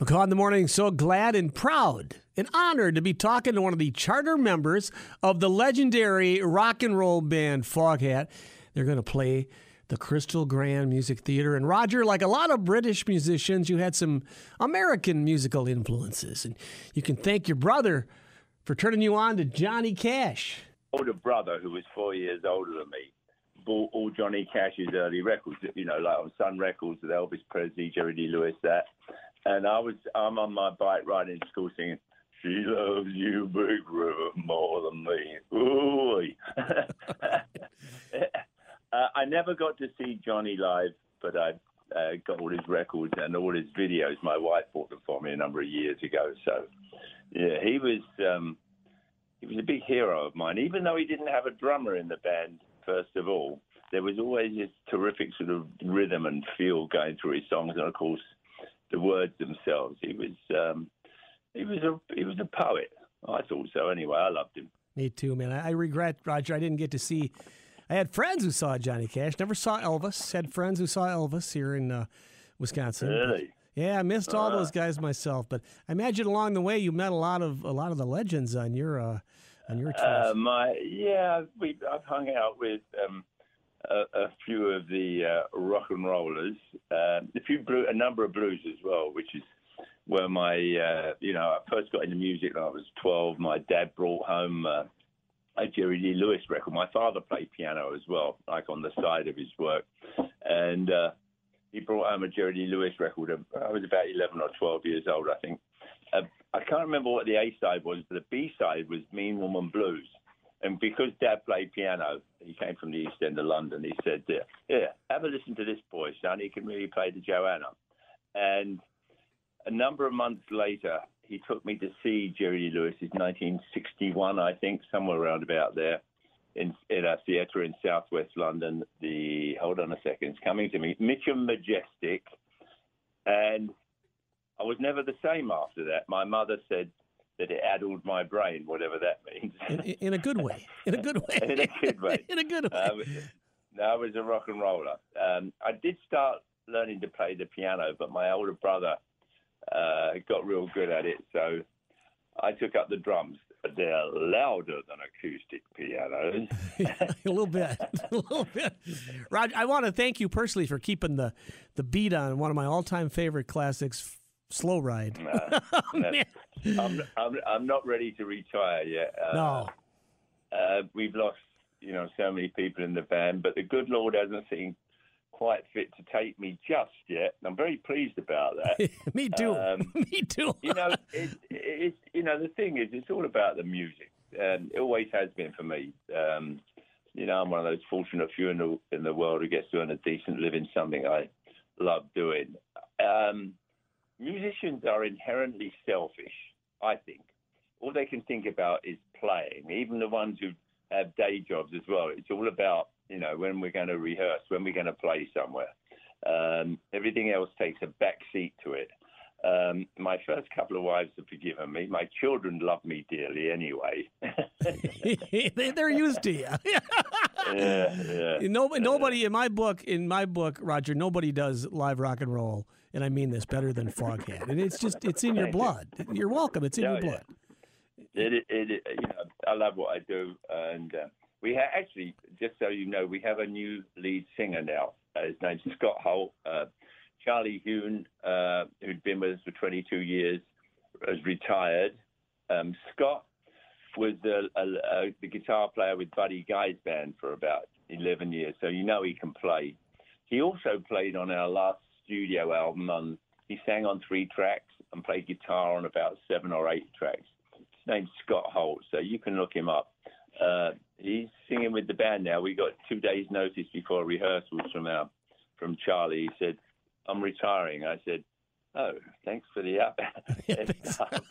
McGaw in the morning, so glad and proud and honored to be talking to one of the charter members of the legendary rock and roll band Foghat. They're going to play the Crystal Grand Music Theater. And Roger, like a lot of British musicians, you had some American musical influences. And you can thank your brother for turning you on to Johnny Cash. Older brother, who was four years older than me, bought all Johnny Cash's early records, you know, like on Sun Records with Elvis Presley, Jerry Lee Lewis, that. And I was, I'm on my bike riding to school singing, she loves you, Big River, more than me. Ooh. uh, I never got to see Johnny live, but I uh, got all his records and all his videos. My wife bought them for me a number of years ago. So, yeah, he was um, he was a big hero of mine. Even though he didn't have a drummer in the band, first of all, there was always this terrific sort of rhythm and feel going through his songs, and of course, the words themselves. He was um, he was a he was a poet. I thought so. Anyway, I loved him. Me too, man. I regret, Roger, I didn't get to see. I had friends who saw Johnny Cash. Never saw Elvis. Had friends who saw Elvis here in uh, Wisconsin. Really? Yeah, I missed all uh, those guys myself. But I imagine along the way you met a lot of a lot of the legends on your uh, on your tours. Uh, my yeah, we I've hung out with um, a, a, few of the uh, rock and rollers, uh, a few blue, a number of blues as well, which is where my uh, you know I first got into music when I was twelve. My dad brought home uh, a Jerry Lee Lewis record. My father played piano as well, like on the side of his work, and uh, he brought home a Jerry Lee Lewis record. I was about eleven or twelve years old, I think. Uh, I can't remember what the A side was, but the B side was Mean Woman Blues. And because Dad played piano, he came from the East End of London. He said, "Yeah, have a listen to this boy, son. He can really play the Joanna." And a number of months later, he took me to see Jerry Lewis. 1961, I think, somewhere around about there, in, in a theatre in southwest London. The hold on a second, it's coming to me. Mitcham Majestic, and I was never the same after that. My mother said that it addled my brain, whatever that means. In, in a good way. In a good way. in a good way. in a good way. Um, I was a rock and roller. Um, I did start learning to play the piano, but my older brother uh, got real good at it, so I took up the drums. They're louder than acoustic pianos. a little bit, a little bit. Roger, I want to thank you personally for keeping the the beat on one of my all time favorite classics, "Slow Ride." Nah, oh, I'm, I'm, I'm not ready to retire yet. Uh, no. Uh, we've lost, you know, so many people in the band, but the good Lord hasn't seemed quite fit to take me just yet. I'm very pleased about that. me too. Um, me too. you know, it, it, you know, the thing is, it's all about the music, and it always has been for me. Um, you know, I'm one of those fortunate few in the in the world who gets to earn a decent living, something I love doing. Um, musicians are inherently selfish I think. All they can think about is playing. Even the ones who have day jobs as well. It's all about you know when we're going to rehearse, when we're going to play somewhere. Um, everything else takes a back seat to it. Um, my first couple of wives have forgiven me. My children love me dearly anyway. They're used to you. yeah, yeah. Nobody, nobody in my book, in my book, Roger, nobody does live rock and roll, and I mean this better than Foghat. And it's just, it's in your blood. You're welcome. It's in oh, your blood. Yeah. It, it, it, you know, I love what I do, and uh, we ha- actually, just so you know, we have a new lead singer now. Uh, his name's Scott Holt. Uh, Charlie Huhn, uh, who'd been with us for 22 years, has retired. Um, Scott was a, a, a, the guitar player with Buddy Guy's band for about 11 years, so you know he can play. He also played on our last studio album. On, he sang on three tracks and played guitar on about seven or eight tracks. His name's Scott Holt, so you can look him up. Uh, he's singing with the band now. We got two days' notice before rehearsals from our from Charlie. He said, I'm retiring. I said, Oh, thanks for the up.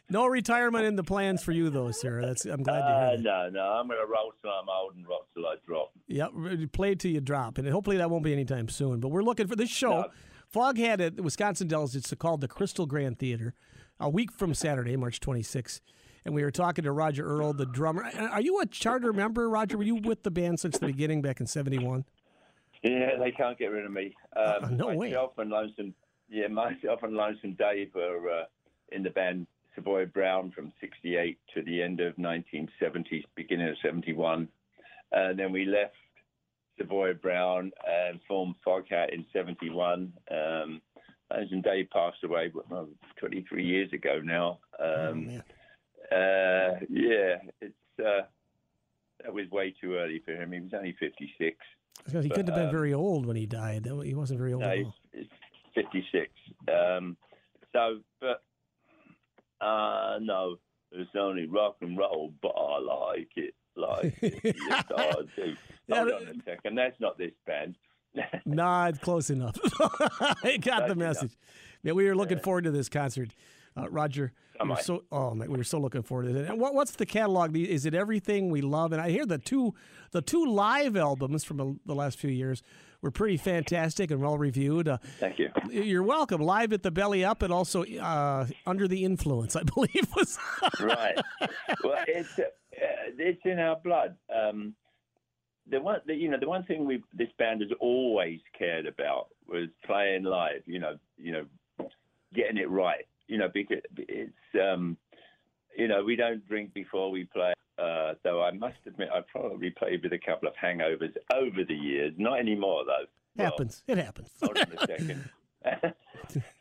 no retirement in the plans for you, though, sir. That's I'm glad to hear. Uh, that. No, no, I'm going to roll till I'm old and rock till I drop. Yep, play till you drop, and hopefully that won't be anytime soon. But we're looking for this show. No. Foghat at Wisconsin Dells. It's called the Crystal Grand Theater. A week from Saturday, March 26th. And we were talking to Roger Earl, the drummer. Are you a charter member, Roger? Were you with the band since the beginning back in '71? Yeah, they can't get rid of me. Um, uh, no myself way. and Lonesome, yeah, myself and Lonesome Dave were uh, in the band Savoy Brown from 68 to the end of 1970s, beginning of 71. And then we left Savoy Brown and formed Foghat in 71. Um, Lonesome Dave passed away well, 23 years ago now. Um, oh, uh, yeah, it's uh, that was way too early for him. He was only 56. Because he But, couldn't have been um, very old when he died. He wasn't very old No, at all. he's 56. Um, so, but uh, no, it's only rock and roll, but I like it. Like it. yes, I do. Yeah, Hold on a second. That's not this band. Nah, it's close enough. I got the message. Man, we were looking forward to this concert, uh, Roger. We so oh man, we were so looking forward to it. And what, what's the catalog? Is it everything we love? And I hear the two the two live albums from the last few years were pretty fantastic and well reviewed. Uh, Thank you. you're welcome. Live at the Belly Up and also uh, Under the Influence, I believe was. right. Well, it's uh, it's in our blood. Um, the one, the, you know, the one thing we this band has always cared about was playing live. You know, you know, getting it right. You know, because it's um, you know, we don't drink before we play. Uh, though I must admit, I probably played with a couple of hangovers over the years. Not anymore, though. Well, happens. It happens. Hold on a second.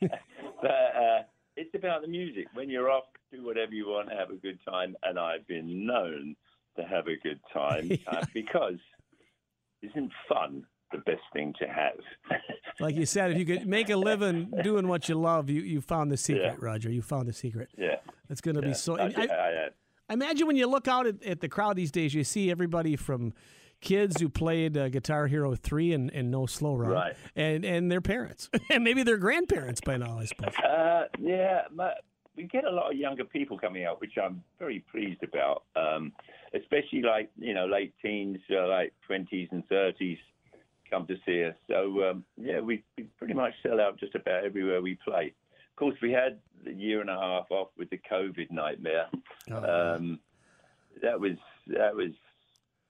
but uh, it's about the music. When you're off, do whatever you want, have a good time. And I've been known to have a good time uh, because isn't fun the best thing to have? like you said, if you could make a living doing what you love, you, you found the secret, Yeah. Roger. You found the secret. yeah. It's going to be so. I, I, I, I imagine when you look out at, at the crowd these days, you see everybody from kids who played uh, Guitar Hero 3 and, and No Slow Ride, Right. and, and their parents, and maybe their grandparents by now, I suppose. Uh, yeah, ma- we get a lot of younger people coming out, which I'm very pleased about. Um, especially like you know late teens, uh, like twenties and thirties, come to see us. So um, yeah, we, we pretty much sell out just about everywhere we play. Of course, we had a year and a half off with the COVID nightmare. Um, that was that was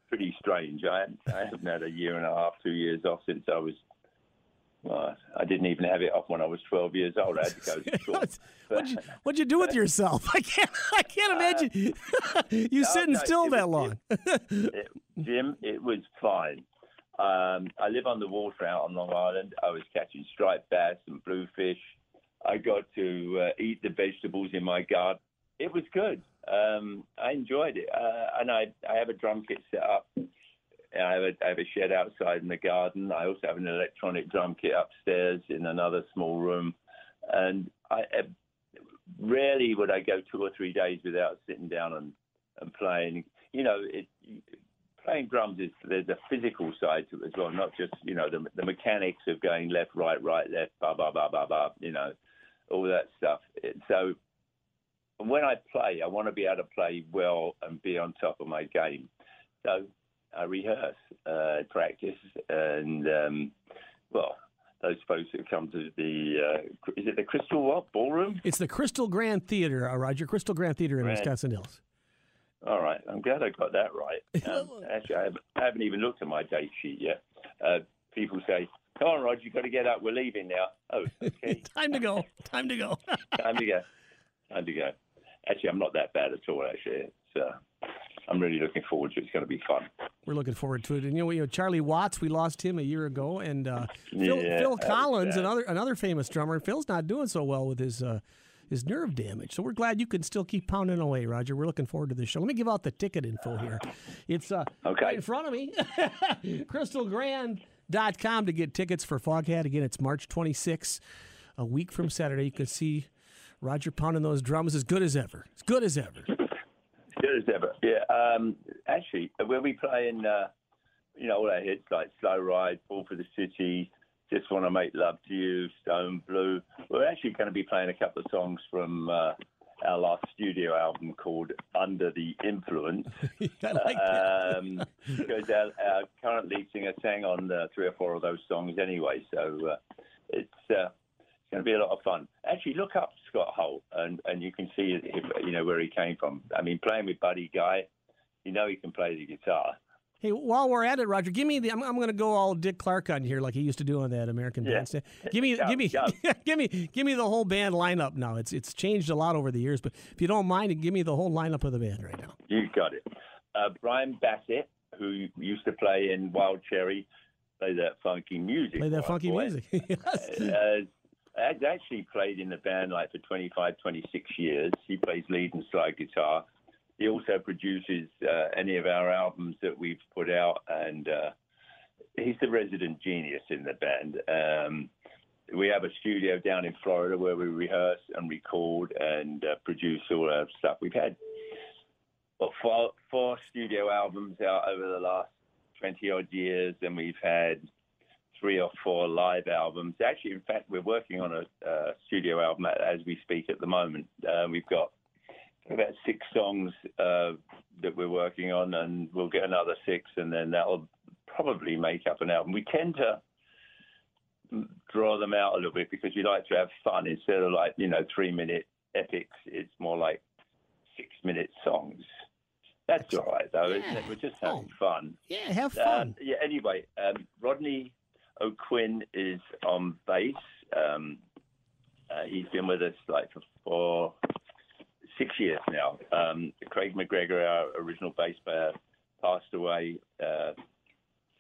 pretty strange. I I haven't had a year and a half, two years off since I was. Well, I didn't even have it off when I was 12 years old. I had to go to school. What'd, you, what'd you do with yourself? I can't. I can't imagine you sitting no, still that was- long. it, Jim, it was fine. Um, I live on the water out on Long Island. I was catching striped bass and bluefish. I got to uh, eat the vegetables in my garden. It was good. Um, I enjoyed it, uh, and I I have a drum kit set up. I have a, I have a shed outside in the garden. I also have an electronic drum kit upstairs in another small room, and I uh, rarely would I go two or three days without sitting down and, and playing. You know, it, playing drums is there's a physical side to it as well, not just you know the the mechanics of going left, right, right, left, ba ba ba ba ba. You know, all that stuff. So when I play, I want to be able to play well and be on top of my game. So I rehearse, uh, practice, and um, well, those folks that come to the uh, is it the Crystal what ballroom? It's the Crystal Grand Theater, uh, Roger. Crystal Grand Theater in Grand. Wisconsin Dells. All right, I'm glad I got that right. Um, actually, I haven't, I haven't even looked at my date sheet yet. Uh, people say, "Come on, Roger, you've got to get up. We're leaving now." Oh, okay, Time to go. Time to go. time to go. Time to go. Actually, I'm not that bad at all. Actually, it's, uh, I'm really looking forward to it. It's going to be fun. We're looking forward to it. And you know, you know Charlie Watts, we lost him a year ago, and uh, Phil, Yeah, Phil Collins, bad. another another famous drummer. Phil's not doing so well with his uh, his nerve damage, so we're glad you can still keep pounding away, Roger. We're looking forward to this show. Let me give out the ticket info here. It's uh, Okay. right in front of me. CrystalGrand.com to get tickets for Foghat. Again, it's March 26th, a week from Saturday. You can see Roger pounding those drums as good as ever. As good as ever. Good as ever. Yeah. Um, actually, when we play in, uh, you know, all our hits like Slow Ride, Fool for the City, Just Want to Make Love to You, Stone Blue, we're actually going to be playing a couple of songs from uh, our last studio album called Under the Influence. I like that. um, because our, our current lead singer sang on uh, three or four of those songs anyway, so uh, it's uh, it's going to be a lot of fun. Actually, look up Scott Holt, and, and you can see if, you know where he came from. I mean, playing with Buddy Guy, you know he can play the guitar, Hey, while we're at it, Roger, give me the. I'm, I'm going to go all Dick Clark on here like he used to do on that American Yeah. Bandstand. Give me, Go, give me, go. give me, give me the whole band lineup now. It's it's changed a lot over the years, but if you don't mind, give me the whole lineup of the band right now. You got it. Uh, Brian Bassett, who used to play in Wild Cherry, play that funky music. Play that funky music. yes. Uh, has actually played in the band like for 25, 26 years. He plays lead and slide guitar. He also produces uh, any of our albums that we've put out, and uh, he's the resident genius in the band. Um, we have a studio down in Florida where we rehearse and record and uh, produce all our stuff. We've had well, four, four studio albums out over the last 20 odd years, and we've had three or four live albums. Actually, in fact, we're working on a uh, studio album as we speak at the moment. Uh, we've got about six songs uh, that we're working on, and we'll get another six, and then that'll probably make up an album. We tend to draw them out a little bit because we like to have fun instead of like you know three minute epics. It's more like six minute songs. That's all right though, isn't it? We're just having Oh. fun. Yeah, have Uh, fun. yeah. Anyway, um, Rodney O'Quinn is on bass. Um, uh, he's been with us like for four, six years now. Um, Craig MacGregor, our original bass player, passed away uh,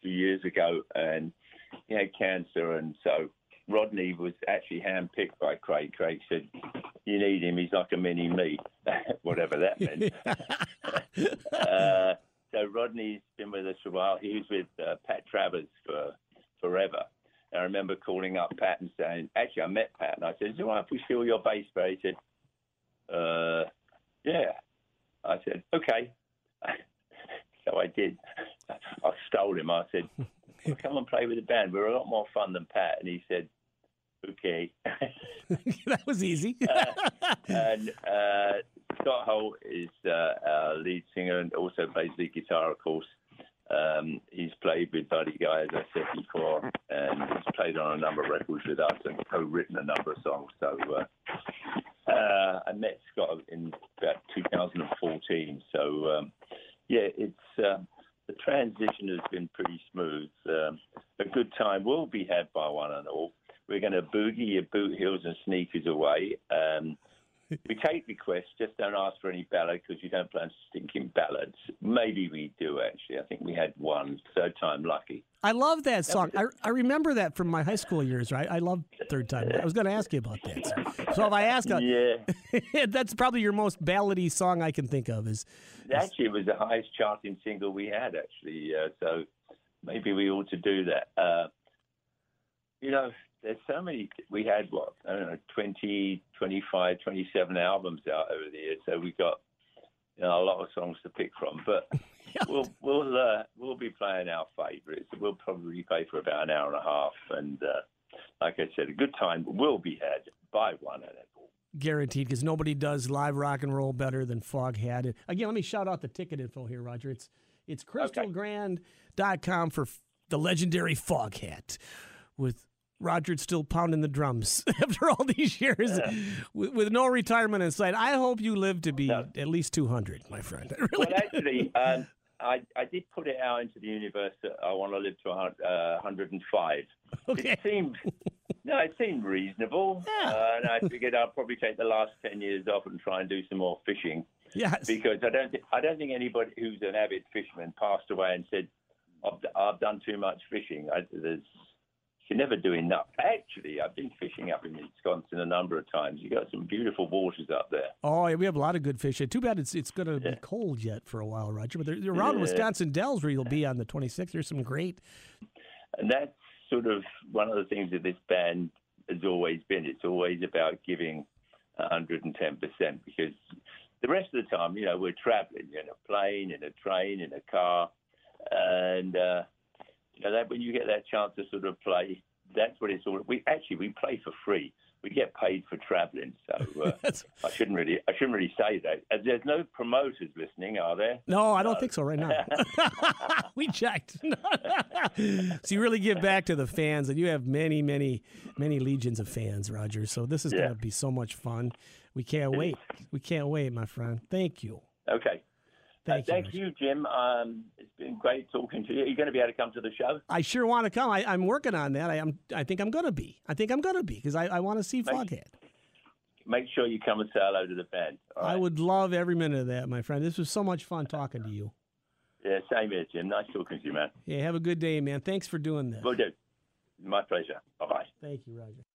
two years ago, and he had cancer, and so Rodney was actually handpicked by Craig. Craig said, "You need him. He's like a mini me, whatever that meant." uh, so Rodney's been with us for a while. He was with uh, Pat Travers for forever. And I remember calling up Pat and saying, actually, I met Pat and I said, it all right if fill your bass player? He said, uh, yeah. I said, okay. so I did. I stole him. I said, well, come and play with the band. We're a lot more fun than Pat. And he said, okay. that was easy. and uh, Scott Holt is uh, our lead singer and also plays lead guitar, of course. Um, he's played with Buddy Guy, as I said before, and he's played on a number of records with us and co-written a number of songs. So uh, I met Scott in about 2014. So um, yeah, it's uh, the transition has been pretty smooth. Um, a good time will be had by one and all. We're going to boogie your boot heels and sneakers away. Um, we take requests, just don't ask for any ballad because you don't play stinking ballads. Maybe we do, actually. I think we had one, third time lucky. I love that song. I, I remember that from my high school years, right? I love Third Time. I was going to ask you about that. So, so if I ask, uh, Yeah, that's probably your most ballady song I can think of. Is actually, it was the highest charting single we had, actually. Uh, so maybe we ought to do that. Uh, you know, there's so many. We had, what, I don't know, 20, 25, 27 albums out over the years. So we got you know, a lot of songs to pick from. But we'll we'll uh, we'll be playing our favourites. We'll probably play for about an hour and a half, and uh, like I said, a good time will be had by one and all. guaranteed because nobody does live rock and roll better than Foghat. And again, let me shout out the ticket info here, Roger. It's it's crystalgrand.com for the legendary Foghat with Roger still pounding the drums after all these years with, with no retirement in sight. I hope you live to be No. at least 200, my friend. I really Well, actually, um, I, I did put it out into the universe that I want to live to a uh, 105. Okay. It seemed, no, it seemed reasonable. Yeah. Uh, and I figured I'd probably take the last 10 years off and try and do some more fishing yes. because I don't, th- I don't think anybody who's an avid fisherman passed away and said, I've, I've done too much fishing. I, there's, you can never do enough. Actually, I've been fishing up in Wisconsin a number of times. You got some beautiful waters up there. Oh, yeah, we have a lot of good fish. Too bad it's it's going to be cold yet for a while, Roger. But they're, they're around Yeah. Wisconsin Dells where you'll be on the 26th. There's some great. And that's sort of one of the things that this band has always been. It's always about giving 110% because the rest of the time, you know, we're traveling in a plane, in a train, in a car. And, uh, you know, that when you get that chance to sort of play, that's what it's all. We actually we play for free. We get paid for traveling, so uh, I shouldn't really I shouldn't really say that. There's no promoters listening, are there? No, I don't think so right now. we checked. so you really give back to the fans, and you have many, many, many legions of fans, Roger. So this is Yeah. going to be so much fun. We can't wait. We can't wait, my friend. Thank you. Okay. Thank uh, you. Thank you, Jim. Um, it's been great talking to you. Are you going to be able to come to the show? I sure want to come. I, I'm working on that. I am. I think I'm going to be. I think I'm going to be because I, I want to see Foghat. Make sure you come and say hello to the band. I would love every minute of that, my friend. This was so much fun talking to you. Yeah, same here, Jim. Nice talking to you, man. Yeah, have a good day, man. Thanks for doing this. Will do. My pleasure. Bye bye. Thank you, Roger.